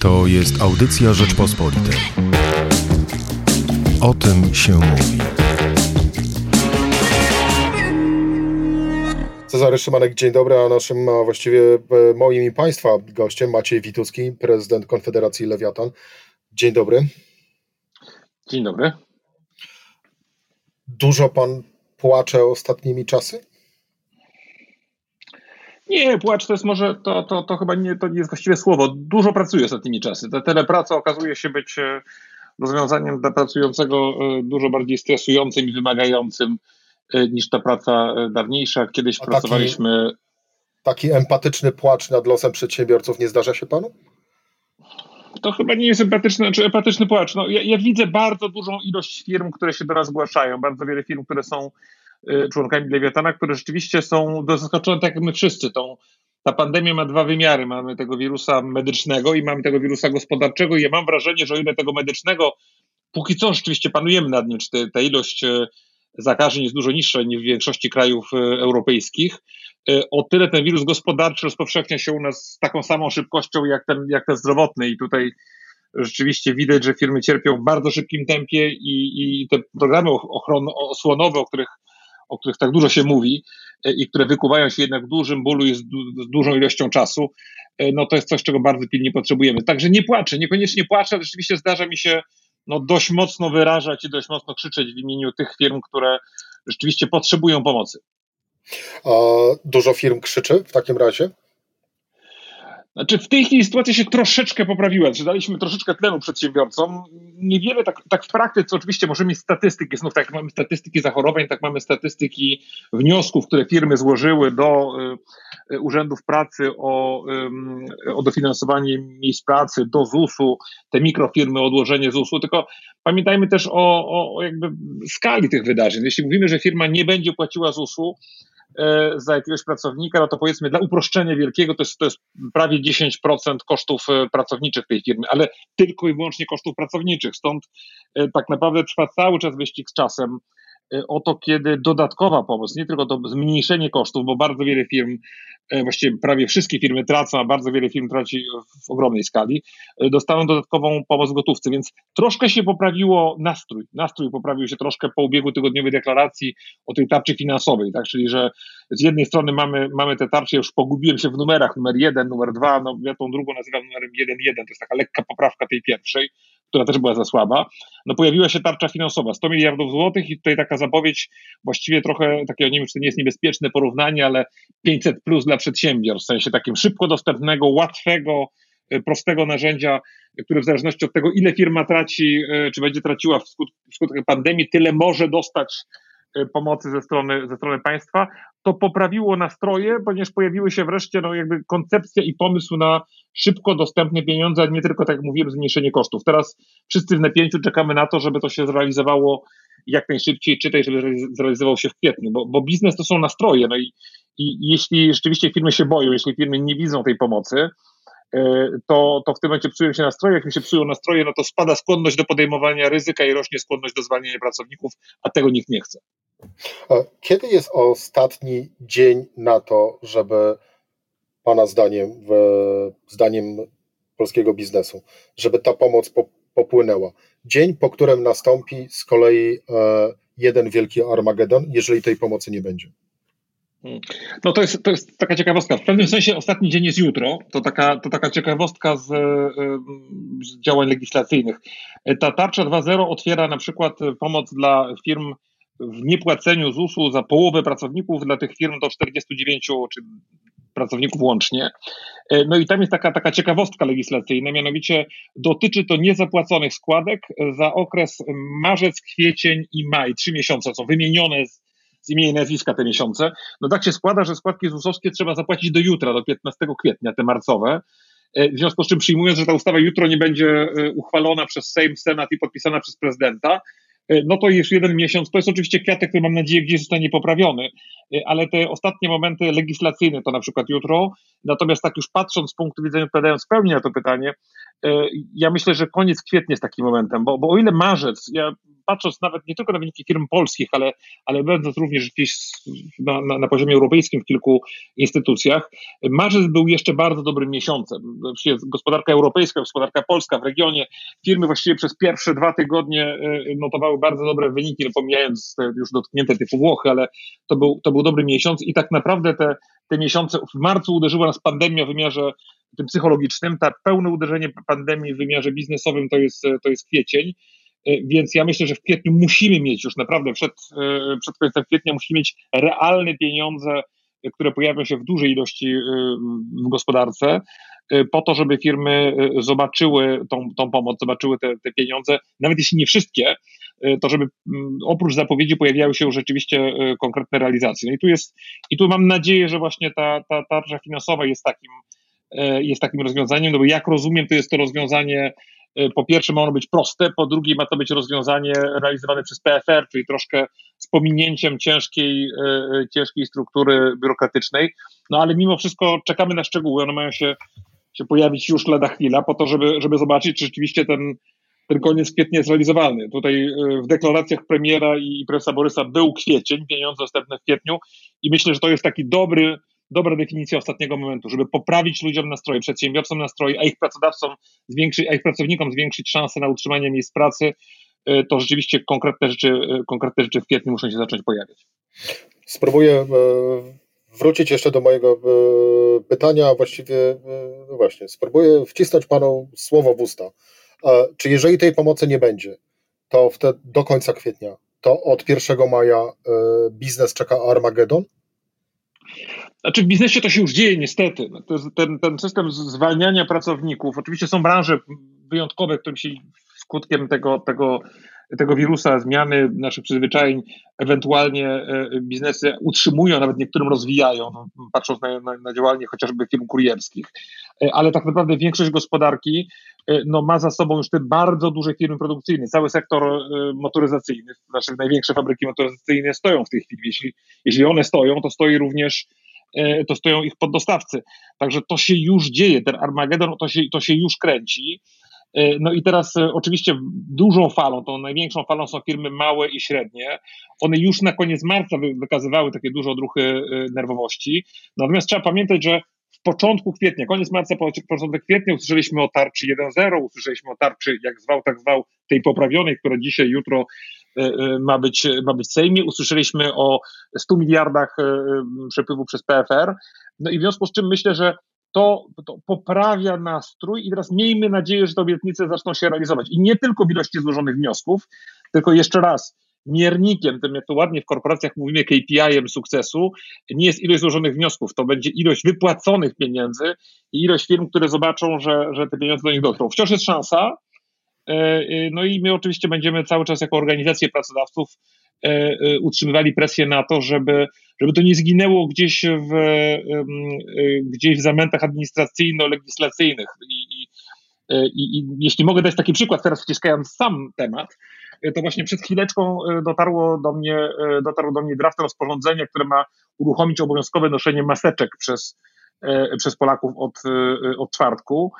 To jest audycja Rzeczpospolitej. O tym się mówi. Cezary Szymanek, dzień dobry, a naszym, a właściwie e, moim i Państwa gościem Maciej Witucki, prezydent Konfederacji Lewiatan. Dzień dobry. Dzień dobry. Dużo Pan płacze ostatnimi czasy? Nie, płacz to jest może, to, to, to chyba nie, to nie jest właściwe słowo. Dużo pracuję ostatnimi czasy. Ta telepraca okazuje się być e, rozwiązaniem dla pracującego e, dużo bardziej stresującym i wymagającym e, niż ta praca dawniejsza. Kiedyś taki, pracowaliśmy. Taki empatyczny płacz nad losem przedsiębiorców nie zdarza się panu? To chyba nie jest empatyczny, znaczy empatyczny płacz. No, ja, ja widzę bardzo dużą ilość firm, które się do nas zgłaszają, bardzo wiele firm, które są członkami Lewiatana, które rzeczywiście są zaskoczone, tak jak my wszyscy. Tą, ta pandemia ma dwa wymiary. Mamy tego wirusa medycznego i mamy tego wirusa gospodarczego i ja mam wrażenie, że o ile tego medycznego póki co rzeczywiście panujemy nad nim, czy te, ta ilość y, zakażeń jest dużo niższa niż w większości krajów y, europejskich, o tyle ten wirus gospodarczy rozpowszechnia się u nas z taką samą szybkością jak ten, jak ten zdrowotny i tutaj rzeczywiście widać, że firmy cierpią w bardzo szybkim tempie i, i te programy ochronne, osłonowe, o których o których tak dużo się mówi e, i które wykuwają się jednak w dużym bólu i z, du z dużą ilością czasu, e, no to jest coś, czego bardzo pilnie potrzebujemy. Także nie płaczę, niekoniecznie płaczę, ale rzeczywiście zdarza mi się no, dość mocno wyrażać i dość mocno krzyczeć w imieniu tych firm, które rzeczywiście potrzebują pomocy. A dużo firm krzyczy w takim razie? Znaczy w tej chwili sytuacja się troszeczkę poprawiła, znaczy daliśmy troszeczkę tlenu przedsiębiorcom. Niewiele tak, tak w praktyce, oczywiście możemy mieć statystyki, znów tak mamy statystyki zachorowań, tak mamy statystyki wniosków, które firmy złożyły do y, y urzędów pracy o, y, o dofinansowanie miejsc pracy, do ZUS-u, te mikrofirmy, odłożenie ZUS-u, tylko pamiętajmy też o, o jakby skali tych wydarzeń. Jeśli mówimy, że firma nie będzie płaciła ZUS-u, za jakiegoś pracownika, no to powiedzmy dla uproszczenia wielkiego to jest, to jest prawie 10% kosztów e, pracowniczych tej firmy, ale tylko i wyłącznie kosztów pracowniczych. Stąd e, tak naprawdę trwa cały czas wyścig z czasem o to, kiedy dodatkowa pomoc, nie tylko to zmniejszenie kosztów, bo bardzo wiele firm, y, właściwie prawie wszystkie firmy tracą, a bardzo wiele firm traci w ogromnej skali, y, dostaną dodatkową pomoc w gotówce, więc troszkę się poprawiło nastrój. Nastrój poprawił się troszkę po ubiegu tygodniowej deklaracji o tej tarczy finansowej, tak? Czyli, że z jednej strony mamy, mamy te tarcze, już pogubiłem się w numerach, numer jeden, numer dwa, no ja tą drugą nazywam numerem jeden jeden, to jest taka lekka poprawka tej pierwszej, która też była za słaba, no pojawiła się tarcza finansowa, 100 miliardów złotych i tutaj taka zapowiedź, właściwie trochę takiego, nie wiem, czy to nie jest niebezpieczne porównanie, ale 500 plus dla przedsiębiorstw, w sensie takim szybko dostępnego, łatwego, e, prostego narzędzia, które w zależności od tego, ile firma traci, e, czy będzie traciła wskutek pandemii, tyle może dostać e, pomocy ze strony, ze strony państwa, to poprawiło nastroje, ponieważ pojawiły się wreszcie no, jakby koncepcja i pomysł na szybko dostępne pieniądze, a nie tylko, tak jak mówiłem, zmniejszenie kosztów. Teraz wszyscy w napięciu czekamy na to, żeby to się zrealizowało jak najszybciej, czytaj, żeby zrealizował się w kwietniu, bo, bo biznes to są nastroje, no i, i jeśli rzeczywiście firmy się boją, jeśli firmy nie widzą tej pomocy, e, to, to w tym momencie psują się nastroje. Jak mi się psują nastroje, no to spada skłonność do podejmowania ryzyka i rośnie skłonność do zwalniania pracowników, a tego nikt nie chce. Kiedy jest ostatni dzień na to, żeby Pana zdaniem, zdaniem polskiego biznesu, żeby ta pomoc po, popłynęła? Dzień, po którym nastąpi z kolei e, jeden wielki Armagedon, jeżeli tej pomocy nie będzie. Hmm. No to jest, to jest taka ciekawostka. W pewnym sensie ostatni dzień jest jutro. To taka, to taka ciekawostka z, z działań legislacyjnych. Ta tarcza 2.0 otwiera na przykład pomoc dla firm w niepłaceniu ZUS-u za połowę pracowników dla tych firm do 49 czy pracowników łącznie. E, no i tam jest taka, taka ciekawostka legislacyjna, mianowicie dotyczy to niezapłaconych składek za okres marzec, kwiecień i maj, trzy miesiące, są wymienione z, z imienia i nazwiska te miesiące. No tak się składa, że składki ZUS-owskie trzeba zapłacić do jutra, do 15 kwietnia, te marcowe. E, w związku z czym przyjmując, że ta ustawa jutro nie będzie e, uchwalona przez Sejm, Senat i podpisana przez prezydenta, no to już jeden miesiąc. To jest oczywiście kwiatek, który mam nadzieję gdzieś zostanie poprawiony, e, ale te ostatnie momenty legislacyjne to na przykład jutro. Natomiast tak już patrząc z punktu widzenia, odpowiadając w pełni na to pytanie, e, ja myślę, że koniec kwietnia jest takim momentem, bo, bo o ile marzec, ja patrząc nawet nie tylko na wyniki firm polskich, ale, ale będąc również gdzieś na, na, na poziomie europejskim w kilku instytucjach, marzec był jeszcze bardzo dobrym miesiącem. Gospodarka europejska, gospodarka polska w regionie, firmy właściwie przez pierwsze dwa tygodnie e, notowały bardzo dobre wyniki, no pomijając już dotknięte typu Włochy, ale to był, to był dobry miesiąc i tak naprawdę te, te miesiące, w marcu uderzyła nas pandemia w wymiarze tym psychologicznym, ta pełne uderzenie pandemii w wymiarze biznesowym to jest, to jest kwiecień, więc ja myślę, że w kwietniu musimy mieć już naprawdę przed, e, przed końcem kwietnia musimy mieć realne pieniądze, które pojawią się w dużej ilości e, w gospodarce, po to, żeby firmy zobaczyły tą, tą pomoc, zobaczyły te, te pieniądze, nawet jeśli nie wszystkie, to żeby mm, oprócz zapowiedzi pojawiały się rzeczywiście konkretne realizacje. No i tu jest, i tu mam nadzieję, że właśnie ta, ta tarcza finansowa jest takim, E, jest takim rozwiązaniem, no bo jak rozumiem, to jest to rozwiązanie, e, po pierwsze ma ono być proste, po drugie ma to być rozwiązanie realizowane przez PFR, czyli troszkę z pominięciem ciężkiej, e, ciężkiej struktury biurokratycznej, no ale mimo wszystko czekamy na szczegóły, one mają się, się pojawić już lada chwila po to, żeby, żeby zobaczyć, czy rzeczywiście ten, ten koniec kwietnia jest realizowalny. Tutaj w deklaracjach premiera i prezesa Borysa był kwiecień, pieniądze dostępne w kwietniu i myślę, że to jest taki dobry, dobra definicja ostatniego momentu, żeby poprawić ludziom nastroje, przedsiębiorcom nastroje, a ich pracodawcom zwiększyć, a ich pracownikom zwiększyć szanse na utrzymanie miejsc pracy, e, to rzeczywiście konkretne rzeczy, e, konkretne rzeczy w kwietniu muszą się zacząć pojawiać. Spróbuję e, wrócić jeszcze do mojego pytania, właściwie, no właśnie, spróbuję wcisnąć panu słowo w usta. Czy jeżeli tej pomocy nie będzie, to wtedy do końca kwietnia, to od 1 maja biznes czeka Armagedon? Znaczy w biznesie to się już dzieje niestety. No, ten, ten system zwalniania pracowników, oczywiście są branże wyjątkowe, którym się skutkiem tego, tego, tego wirusa, zmiany naszych przyzwyczajeń, ewentualnie e, biznesy utrzymują, nawet niektórym rozwijają, no, patrząc na, na, na działalnie chociażby firm kurierskich. E, ale tak naprawdę większość gospodarki e, no, ma za sobą już te bardzo duże firmy produkcyjne. Cały sektor motoryzacyjny, nasze największe fabryki motoryzacyjne stoją w tej chwili. Jeśli, jeśli one stoją, to stoi również to stoją ich poddostawcy. Także to się już dzieje, ten Armagedon to się, to się już kręci. E, no i teraz e, oczywiście dużą falą, tą największą falą są firmy małe i średnie. One już na koniec marca wykazywały takie duże odruchy nerwowości. Natomiast trzeba pamiętać, że w początku kwietnia, koniec marca, początek kwietnia usłyszeliśmy o tarczy 1.0, usłyszeliśmy o tarczy jak zwał, tak zwał, tej poprawionej, która dzisiaj, jutro E, e, ma być, ma być w Sejmie. Usłyszeliśmy o 100 miliardach e, przepływu przez PFR. No i w związku z czym myślę, że to, to, poprawia nastrój i teraz miejmy nadzieję, że te obietnice zaczną się realizować. I nie tylko w ilości złożonych wniosków, tylko jeszcze raz, miernikiem, tym jak to ładnie w korporacjach mówimy, KPI-em sukcesu, nie jest ilość złożonych wniosków, to będzie ilość wypłaconych pieniędzy i ilość firm, które zobaczą, że, że te pieniądze do nich dotrą. Wciąż jest szansa, no i my oczywiście będziemy cały czas jako organizacje pracodawców e, utrzymywali presję na to, żeby, żeby to nie zginęło gdzieś w, gdzieś w zamętach administracyjno-legislacyjnych. I, i, i, I jeśli mogę dać taki przykład, teraz wciskając sam temat, to właśnie przed chwileczką dotarło do mnie, dotarło do mnie draft rozporządzenia, które ma uruchomić obowiązkowe noszenie maseczek przez, przez Polaków od, od czwartku.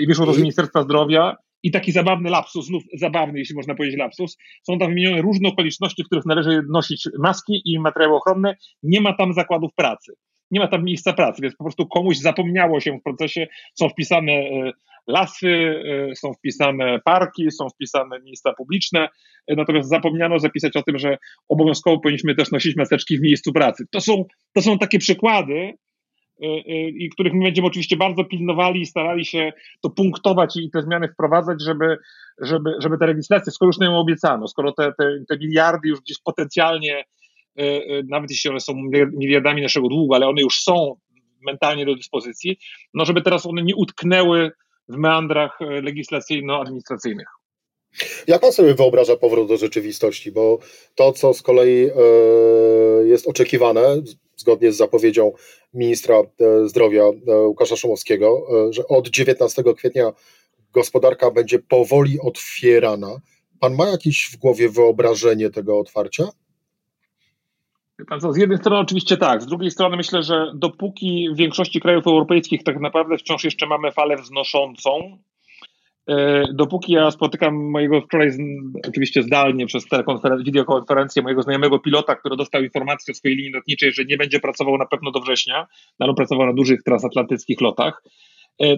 I wyszło to z Ministerstwa Zdrowia i taki zabawny lapsus, znów zabawny, jeśli można powiedzieć lapsus, są tam wymienione różne okoliczności, w których należy nosić maski i materiały ochronne. Nie ma tam zakładów pracy, nie ma tam miejsca pracy, więc po prostu komuś zapomniało się w procesie, są wpisane e, lasy, e, są wpisane parki, są wpisane miejsca publiczne, e, natomiast zapomniano zapisać o tym, że obowiązkowo powinniśmy też nosić maseczki w miejscu pracy. To są, to są takie przykłady, i których my będziemy oczywiście bardzo pilnowali i starali się to punktować i te zmiany wprowadzać, żeby, żeby, żeby te legislacje, skoro już nam obiecano, skoro te, te, te miliardy już gdzieś potencjalnie, y, nawet jeśli one są miliardami naszego długu, ale one już są mentalnie do dyspozycji, no żeby teraz one nie utknęły w meandrach legislacyjno-administracyjnych. Jak pan sobie wyobraża powrót do rzeczywistości? Bo to, co z kolei jest oczekiwane, zgodnie z zapowiedzią ministra e, zdrowia e, Łukasza Szumowskiego, e, że od 19 kwietnia gospodarka będzie powoli otwierana. Pan ma jakieś w głowie wyobrażenie tego otwarcia? Z jednej strony oczywiście tak, z drugiej strony myślę, że dopóki w większości krajów europejskich tak naprawdę wciąż jeszcze mamy falę wznoszącą, dopóki ja spotykam mojego wczoraj, oczywiście zdalnie przez wideokonferencję, mojego znajomego pilota, który dostał informację o swojej linii lotniczej, że nie będzie pracował na pewno do września, ale pracował na dużych transatlantyckich lotach, E,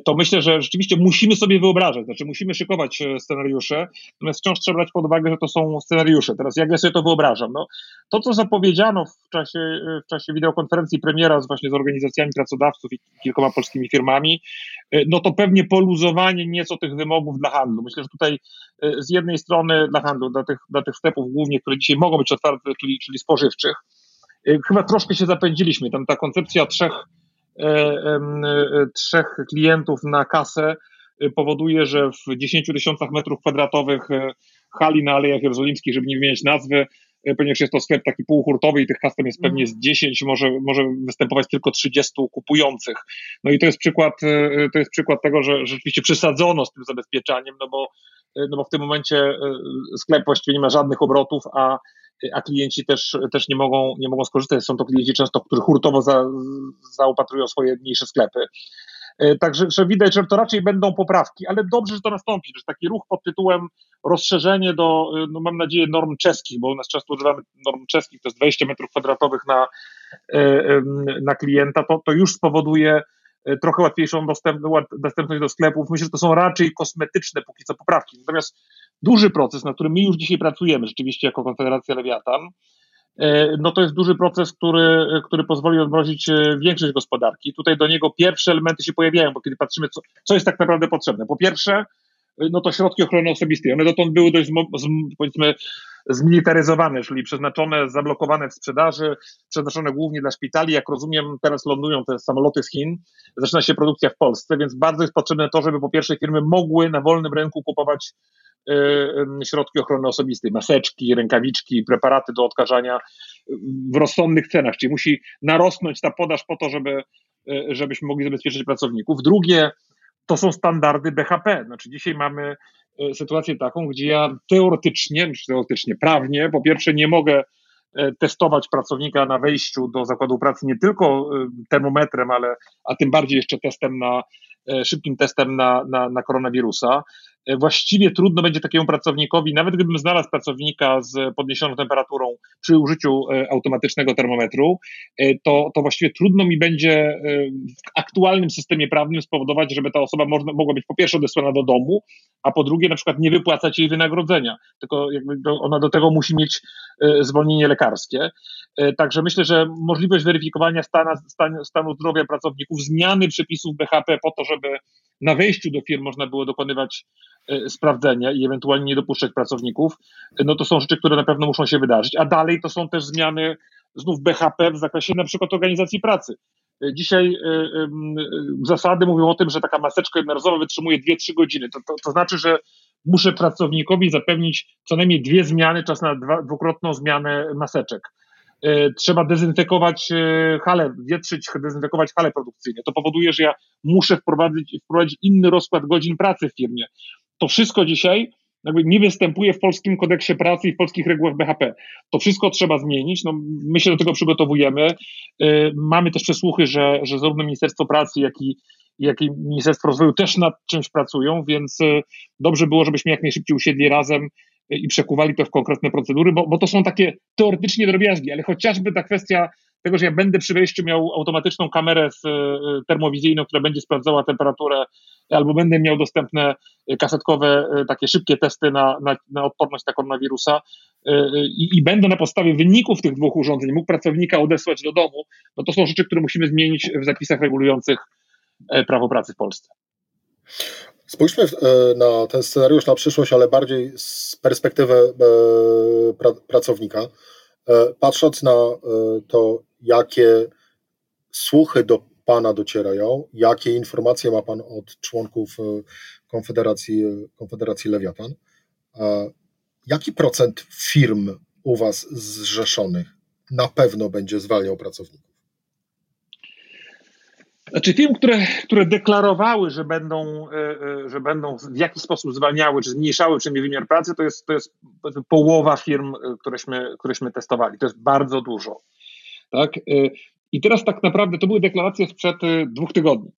to myślę, że rzeczywiście musimy sobie wyobrażać, znaczy musimy szykować e, scenariusze, natomiast wciąż trzeba brać pod uwagę, że to są scenariusze. Teraz jak ja sobie to wyobrażam? No, to, co zapowiedziano w czasie, e, w czasie wideokonferencji premiera z, właśnie z organizacjami pracodawców i kilkoma polskimi firmami, no to pewnie poluzowanie nieco tych wymogów dla handlu. Myślę, że tutaj z jednej strony dla handlu, dla tych, dla tych sklepów głównie, które dzisiaj mogą być otwarte, czyli, czyli spożywczych, chyba troszkę się zapędziliśmy. Tam ta koncepcja trzech E, e, trzech klientów na kasę e, powoduje, że w 10 tysiącach metrów kwadratowych hali na Alejach Jerozolimskich, żeby nie wymieniać nazwy, ponieważ jest to sklep taki półhurtowy i tych kas jest pewnie z 10, może, może występować tylko 30 kupujących. No i to jest przykład, to jest przykład tego, że rzeczywiście przesadzono z tym zabezpieczaniem, no bo, no bo w tym momencie sklep właściwie nie ma żadnych obrotów, a a klienci też, też nie, mogą, nie mogą skorzystać. Są to klienci często, którzy hurtowo za, zaopatrują swoje mniejsze sklepy. E, także że widać, że to raczej będą poprawki, ale dobrze, że to nastąpi, że taki ruch pod tytułem rozszerzenie do, no mam nadzieję, norm czeskich, bo u nas często używamy norm czeskich, to jest 20 metrów kwadratowych na, e, na klienta, to, to już spowoduje e, trochę łatwiejszą dostępność do sklepów. Myślę, że to są raczej kosmetyczne póki co poprawki. Natomiast duży proces, na którym my już dzisiaj pracujemy, rzeczywiście jako Konfederacja Lewiatan, e, no to jest duży proces, który, który pozwoli odmrozić e, większość gospodarki. Tutaj do niego pierwsze elementy się pojawiają, bo kiedy patrzymy, co, co jest tak naprawdę potrzebne. Po pierwsze, e, no to środki ochrony osobistej. One dotąd były dość, powiedzmy, zmilitaryzowane, czyli przeznaczone, zablokowane w sprzedaży, przeznaczone głównie dla szpitali. Jak rozumiem, teraz lądują te samoloty z Chin, zaczyna się produkcja w Polsce, więc bardzo jest potrzebne to, żeby po pierwsze firmy mogły na wolnym rynku kupować Y, środki ochrony osobistej, maseczki, rękawiczki, preparaty do odkażania w rozsądnych cenach, czyli musi narosnąć ta podaż po to, żeby, y, żebyśmy mogli zabezpieczyć pracowników. Drugie, to są standardy BHP. Znaczy dzisiaj mamy y, sytuację taką, gdzie ja teoretycznie, teoretycznie prawnie, po pierwsze nie mogę testować pracownika na wejściu do zakładu pracy nie tylko termometrem, ale a tym bardziej jeszcze testem na szybkim testem na, na, na koronawirusa. E, właściwie trudno będzie takiemu pracownikowi, nawet gdybym znalazł pracownika z podniesioną temperaturą przy użyciu e, automatycznego termometru, e, to, to właściwie trudno mi będzie w aktualnym systemie prawnym spowodować, żeby ta osoba można, mogła być po pierwsze odesłana do domu, a po drugie na przykład nie wypłacać jej wynagrodzenia, tylko jakby ona do tego musi mieć zwolnienie lekarskie. Także myślę, że możliwość weryfikowania stanu, stanu zdrowia pracowników, zmiany przepisów BHP po to, żeby na wejściu do firm można było dokonywać e, sprawdzenia i ewentualnie nie dopuszczać pracowników, no to są rzeczy, które na pewno muszą się wydarzyć. A dalej to są też zmiany znów BHP w zakresie na przykład organizacji pracy. E, dzisiaj e, zasady mówią o tym, że taka maseczka jednorazowa wytrzymuje 2-3 godziny. To, to, to, znaczy, że muszę pracownikowi zapewnić co najmniej dwie zmiany, czas na dwa, dwukrotną zmianę maseczek. E, trzeba dezynfekować e, hale, wietrzyć, dezynfekować hale produkcyjne. To powoduje, że ja muszę wprowadzić, wprowadzić inny rozkład godzin pracy w firmie. To wszystko dzisiaj jakby nie występuje w polskim kodeksie pracy i w polskich regułach BHP. To wszystko trzeba zmienić. No, my się do tego przygotowujemy. E, mamy też przesłuchy, że, że zarówno Ministerstwo Pracy, jak i, jak i Ministerstwo Rozwoju też nad czymś pracują, więc dobrze było, żebyśmy jak najszybciej usiedli razem i przekuwali to w konkretne procedury, bo, bo to są takie teoretycznie drobiazgi, ale chociażby ta kwestia tego, że ja będę przy wejściu miał automatyczną kamerę z, e, termowizyjną, która będzie sprawdzała temperaturę, albo będę miał dostępne kasetkowe e, takie szybkie testy na, na, na odporność na koronawirusa e, i, i będę na podstawie wyników tych dwóch urządzeń mógł pracownika odesłać do domu, no to są rzeczy, które musimy zmienić w zapisach regulujących prawo pracy w Polsce. Spójrzmy e, na ten scenariusz na przyszłość, ale bardziej z perspektywy e, pracownika. E, patrząc na to, jakie słuchy do Pana docierają, jakie informacje ma Pan od członków Konfederacji, Konfederacji Lewiatan, jaki procent firm u Was zrzeszonych na pewno będzie zwalniał pracowników? Znaczy firm, które, które deklarowały, że będą, e, e, że będą w jakiś sposób zwalniały, czy zmniejszały przynajmniej wymiar pracy, to jest, to jest połowa firm, e, któreśmy, któreśmy testowali. To jest bardzo dużo. Tak? I teraz tak naprawdę to były deklaracje sprzed dwóch tygodni.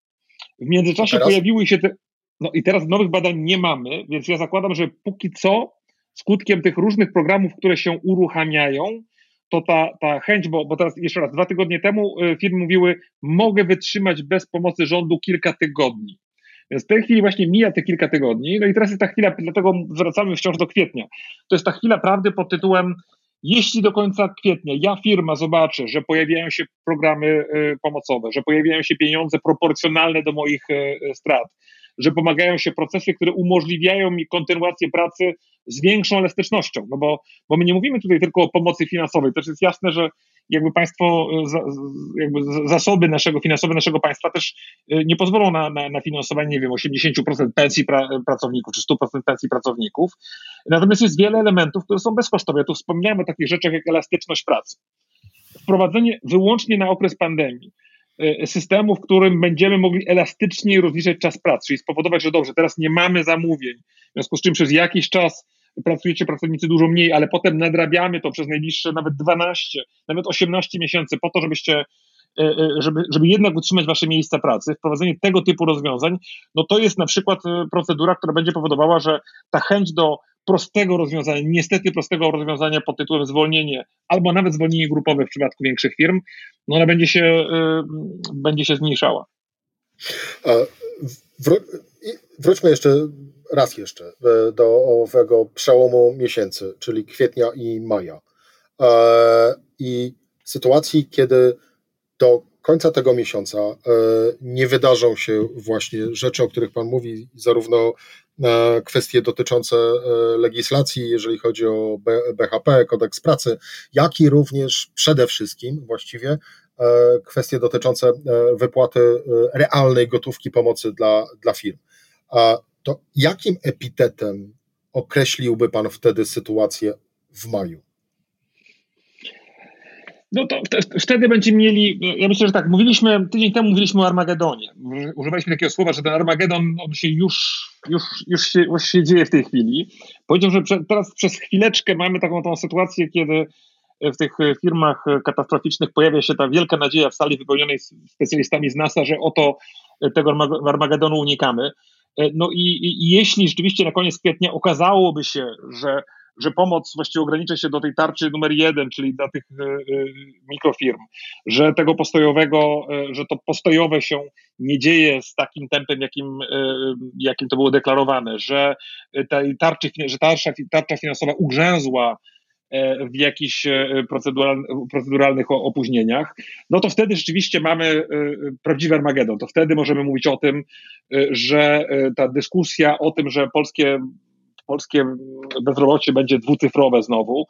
W międzyczasie pojawiły się te, No i teraz nowych badań nie mamy, więc ja zakładam, że póki co skutkiem tych różnych programów, które się uruchamiają, to ta, ta chęć, bo, bo teraz jeszcze raz, dwa tygodnie temu y, firmy mówiły, mogę wytrzymać bez pomocy rządu kilka tygodni. Więc w tej chwili właśnie mija te kilka tygodni, no i teraz jest ta chwila, dlatego wracamy wciąż do kwietnia. To jest ta chwila prawdy pod tytułem, jeśli do końca kwietnia ja firma zobaczę, że pojawiają się programy y, pomocowe, że pojawiają się pieniądze proporcjonalne do moich y, strat, że pomagają się procesy, które umożliwiają mi kontynuację pracy z większą elastycznością, no bo, bo my nie mówimy tutaj tylko o pomocy finansowej, też jest jasne, że jakby państwo, e, jakby zasoby naszego, finansowe naszego państwa też e, nie pozwolą na, na, na finansowanie, nie wiem, 80% pensji pra, pracowników, czy 100% pensji pracowników. Natomiast jest wiele elementów, które są bezkosztowe. Ja tu wspomniałem o takich rzeczach jak elastyczność pracy. Wprowadzenie wyłącznie na okres pandemii e, systemu, w którym będziemy mogli elastycznie rozliczać czas pracy, czyli spowodować, że dobrze, teraz nie mamy zamówień, w związku z czym przez jakiś czas pracujecie pracownicy dużo mniej, ale potem nadrabiamy to przez najbliższe nawet 12, nawet 18 miesięcy po to, żebyście e, e, żeby, żeby jednak utrzymać wasze miejsca pracy, wprowadzenie tego typu rozwiązań, no to jest na przykład procedura, która będzie powodowała, że ta chęć do prostego rozwiązania, niestety prostego rozwiązania pod tytułem zwolnienie, albo nawet zwolnienie grupowe w przypadku większych firm, no ona będzie się, będzie się zmniejszała. Wróćmy jeszcze raz jeszcze e, do owego przełomu miesięcy, czyli kwietnia i maja. E, I sytuacji, kiedy do końca tego miesiąca e, nie wydarzą się właśnie rzeczy, o których Pan mówi, zarówno kwestie dotyczące legislacji, jeżeli chodzi o BHP, kodeks pracy, jak i również przede wszystkim właściwie kwestie dotyczące wypłaty realnej gotówki pomocy dla, dla firm to jakim epitetem określiłby Pan wtedy sytuację w maju? No to wtedy będziemy mieli, ja myślę, że tak, mówiliśmy, tydzień temu mówiliśmy o Armagedonie. Używaliśmy takiego słowa, że ten Armagedon, on się już, już, już, się, już się dzieje w tej chwili. Powiedział, że teraz przez chwileczkę mamy taką tą sytuację, kiedy w tych firmach katastroficznych pojawia się ta wielka nadzieja w sali wypełnionej specjalistami z NASA, że oto tego Armagedonu unikamy. E, no i, i, jeśli rzeczywiście na koniec kwietnia okazałoby się, że, że pomoc właściwie ogranicza się do tej tarczy numer jeden, czyli dla tych e, e, mikrofirm, że tego postojowego, że to postojowe się nie dzieje z takim tempem, jakim, jakim to było deklarowane, że tej tarczy, że tarcza, tarcza finansowa ugrzęzła E, w jakichś e, proceduralnych opóźnieniach, no to wtedy rzeczywiście mamy e, prawdziwy Armagedon. To wtedy możemy mówić o tym, że ta dyskusja o tym, że polskie, polskie bezrobocie będzie dwucyfrowe znowu,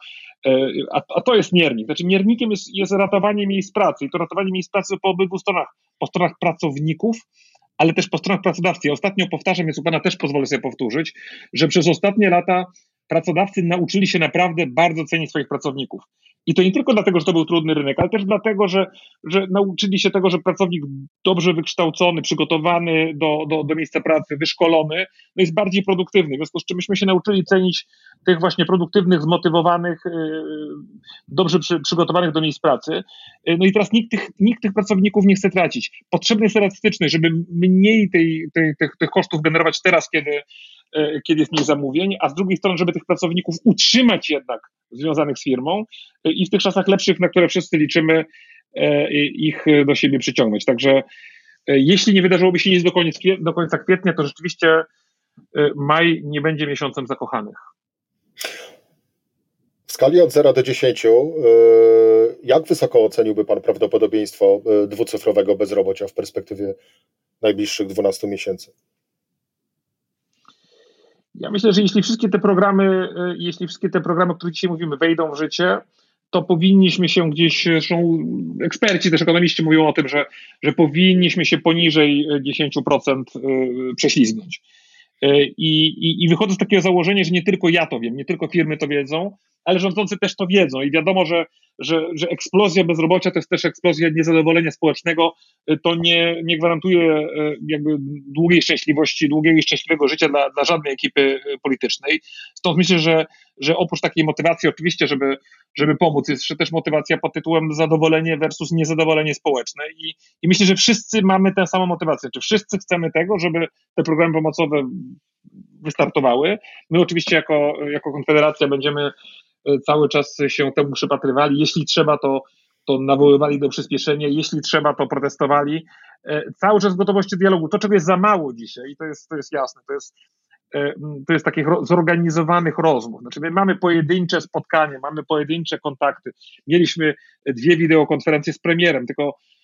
a, a, to jest miernik. Znaczy, miernikiem jest, jest ratowanie miejsc pracy i to ratowanie miejsc pracy po obydwu stronach. Po stronach pracowników, ale też po stronach pracodawcy. Ostatnio powtarzam, więc u Pana też pozwolę sobie powtórzyć, że przez ostatnie lata pracodawcy nauczyli się naprawdę bardzo cenić swoich pracowników. I to nie tylko dlatego, że to był trudny rynek, ale też dlatego, że, że nauczyli się tego, że pracownik dobrze wykształcony, przygotowany do, do, do miejsca pracy, wyszkolony, no jest bardziej produktywny. W związku z czym myśmy się nauczyli cenić tych właśnie produktywnych, zmotywowanych, yy, dobrze przy, przygotowanych do miejsc pracy. Yy, no i teraz nikt tych, nikt tych pracowników nie chce tracić. Potrzebny jest elastyczny, żeby mniej tej, tej, tych, tych kosztów generować teraz, kiedy kiedy jest mniej zamówień, a z drugiej strony, żeby tych pracowników utrzymać jednak związanych z firmą e, i w tych czasach lepszych, na które wszyscy liczymy, e, ich do siebie przyciągnąć. Także jeśli nie wydarzyłoby się nic do, do końca kwietnia, to rzeczywiście maj nie będzie miesiącem zakochanych. W skali od 0 do 10, jak wysoko oceniłby Pan prawdopodobieństwo dwucyfrowego bezrobocia w perspektywie najbliższych 12 miesięcy? Ja myślę, że jeśli wszystkie te programy, e, jeśli wszystkie te programy, o których dzisiaj mówimy, wejdą w życie, to powinniśmy się gdzieś, zresztą eksperci, też ekonomiści mówią o tym, że, że powinniśmy się poniżej 10% e, prześlizgnąć. E, I, i, I wychodzę z takiego założenia, że nie tylko ja to wiem, nie tylko firmy to wiedzą, ale rządzący też to wiedzą. I wiadomo, że że, że eksplozja bezrobocia to jest też eksplozja niezadowolenia społecznego, to nie, nie gwarantuje jakby długiej szczęśliwości, długiego i szczęśliwego życia dla, dla żadnej ekipy politycznej. Stąd myślę, że, że oprócz takiej motywacji, oczywiście, żeby, żeby pomóc, jest jeszcze też motywacja pod tytułem zadowolenie versus niezadowolenie społeczne. I, I myślę, że wszyscy mamy tę samą motywację. Czy wszyscy chcemy tego, żeby te programy pomocowe wystartowały. My oczywiście jako, jako Konfederacja będziemy cały czas się temu przypatrywali. Jeśli trzeba, to, to nawoływali do przyspieszenia, jeśli trzeba, to protestowali. E, cały czas gotowości dialogu. To, czego jest za mało dzisiaj, to jest, to jest jasne, to jest, e, to jest takich zorganizowanych rozmów. Znaczy, my mamy pojedyncze spotkanie, mamy pojedyncze kontakty. Mieliśmy dwie wideokonferencje z premierem, tylko E,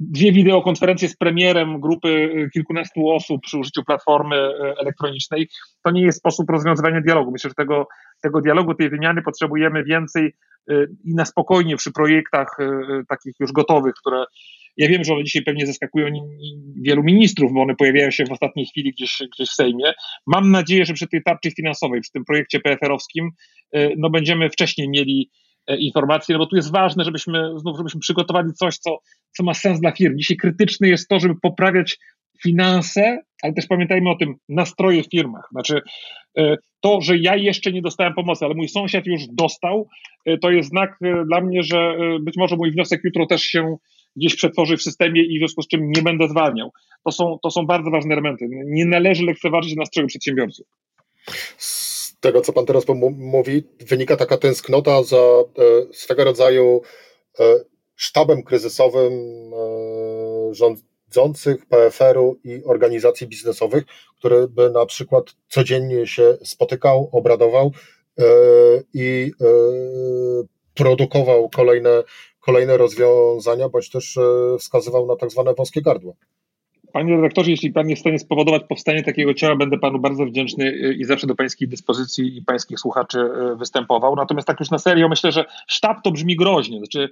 dwie wideokonferencje z premierem grupy kilkunastu osób przy użyciu platformy e, elektronicznej, to nie jest sposób rozwiązywania dialogu. Myślę, że tego, tego dialogu, tej wymiany potrzebujemy więcej e, i na spokojnie przy projektach takich już gotowych, które ja wiem, że one dzisiaj pewnie zaskakują wielu ministrów, bo one pojawiają się w ostatniej chwili gdzieś, gdzieś w Sejmie. Mam nadzieję, że przy tej tarczy finansowej, przy tym projekcie PFR-owskim, no będziemy wcześniej mieli E, informacji, no bo tu jest ważne, żebyśmy znów żebyśmy przygotowali coś, co, co ma sens dla firm. Dzisiaj krytyczne jest to, żeby poprawiać finanse, ale też pamiętajmy o tym, nastroje w firmach. Znaczy, e, to, że ja jeszcze nie dostałem pomocy, ale mój sąsiad już dostał, e, to jest znak dla mnie, że być może mój wniosek jutro też się gdzieś przetworzy w systemie i w związku z czym nie będę zwalniał. To są, to są bardzo ważne elementy. Nie należy lekceważyć nastroju przedsiębiorców tego, co Pan teraz mówi, wynika taka tęsknota za e, swego rodzaju e, sztabem kryzysowym e, rządzących PFR-u i organizacji biznesowych, który by na przykład codziennie się spotykał, obradował i produkował kolejne, kolejne rozwiązania, bądź też wskazywał na tak zwane wąskie gardła. Panie redaktorze, jeśli pan jest w stanie spowodować powstanie takiego ciała, będę panu bardzo wdzięczny y, i zawsze do pańskiej dyspozycji i pańskich słuchaczy y, występował. Natomiast tak już na serio, myślę, że sztab to brzmi groźnie. Znaczy,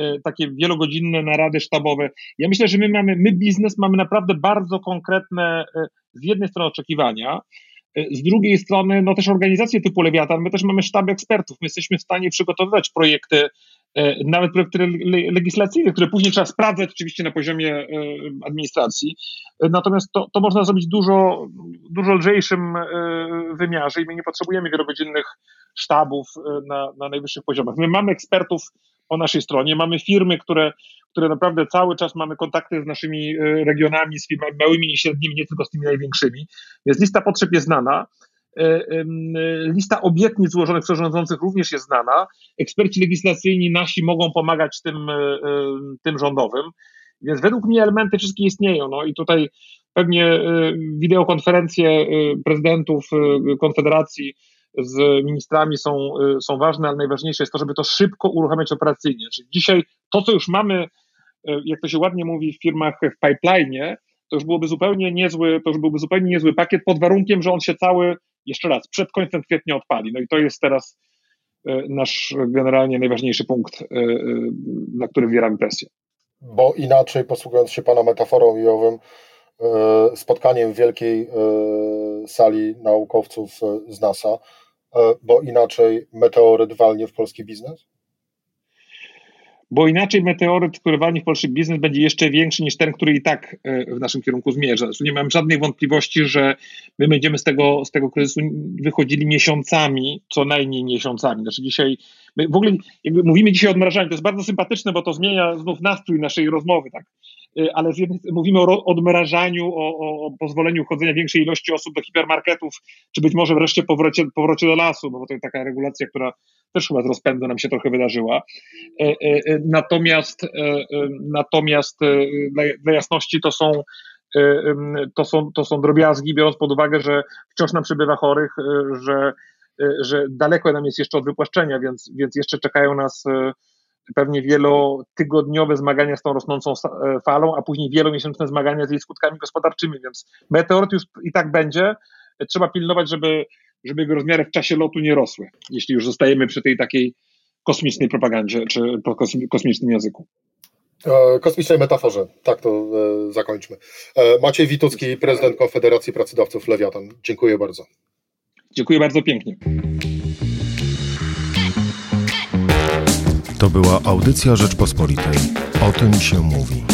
y, takie wielogodzinne narady sztabowe. Ja myślę, że my mamy, my biznes mamy naprawdę bardzo konkretne z jednej strony oczekiwania, z drugiej strony, no też organizacje typu Lewiatan, my też mamy sztab ekspertów, my jesteśmy w stanie przygotowywać projekty E, nawet projekty legislacyjne, które później trzeba sprawdzać oczywiście na poziomie e, administracji. E, natomiast to, to można zrobić dużo, dużo lżejszym wymiarze i my nie potrzebujemy wielogodzinnych sztabów na, na najwyższych poziomach. My mamy ekspertów po naszej stronie, mamy firmy, które, które naprawdę cały czas mamy kontakty z naszymi regionami, z firmami małymi i średnimi, nie tylko z tymi największymi, więc lista potrzeb jest znana. E, lista obietnic złożonych przez rządzących również jest znana. Eksperci legislacyjni nasi mogą pomagać tym, e, e, tym rządowym. Więc według mnie elementy wszystkie istnieją. No i tutaj pewnie wideokonferencje prezydentów Konfederacji z ministrami są, są ważne, ale najważniejsze jest to, żeby to szybko uruchamiać operacyjnie. Czyli dzisiaj to, co już mamy, jak to się ładnie mówi w firmach w pipeline, to już byłoby zupełnie niezły, to już byłby zupełnie niezły pakiet pod warunkiem, że on się cały jeszcze raz, przed końcem kwietnia odpali. No i to jest teraz e, nasz generalnie najważniejszy punkt, na który wywieramy presję. Bo inaczej, posługując się Pana metaforą i owym spotkaniem w wielkiej sali naukowców z NASA, bo inaczej meteoryt walnie w polski biznes? bo inaczej meteoryt, który walnie w polski biznes, będzie jeszcze większy niż ten, który i tak e, w naszym kierunku zmierza. Zresztą nie mam żadnej wątpliwości, że my będziemy z tego, z tego kryzysu wychodzili miesiącami, co najmniej miesiącami. Znaczy dzisiaj, w ogóle mówimy dzisiaj o odmrażaniu, to jest bardzo sympatyczne, bo to zmienia znów nastrój naszej rozmowy, tak? Y, ale z jednej, mówimy o odmrażaniu, o, o, pozwoleniu wchodzenia większej ilości osób do hipermarketów, czy być może wreszcie powrocie, powrocie do lasu, bo to jest taka regulacja, która też chyba z rozpędu nam się trochę wydarzyła. E, e, e, natomiast, natomiast dla jasności to są to są, to są drobiazgi, biorąc pod uwagę, że wciąż nam przybywa chorych, że, że daleko nam jest jeszcze od wypłaszczenia, więc, więc jeszcze czekają nas pewnie wielotygodniowe zmagania z tą rosnącą e, falą, a później wielomiesięczne zmagania z jej skutkami gospodarczymi, więc meteoryt już i tak będzie. Trzeba pilnować, żeby, żeby jego rozmiary w czasie lotu nie rosły, jeśli już zostajemy przy tej takiej kosmicznej propagandzie, czy kosmicznym języku. E, kosmicznej metaforze, tak to e, zakończmy. Maciej Witucki, prezydent Konfederacji Pracodawców Lewiatan. Dziękuję bardzo. Dziękuję bardzo pięknie. To była audycja Rzeczpospolitej. O tym się mówi.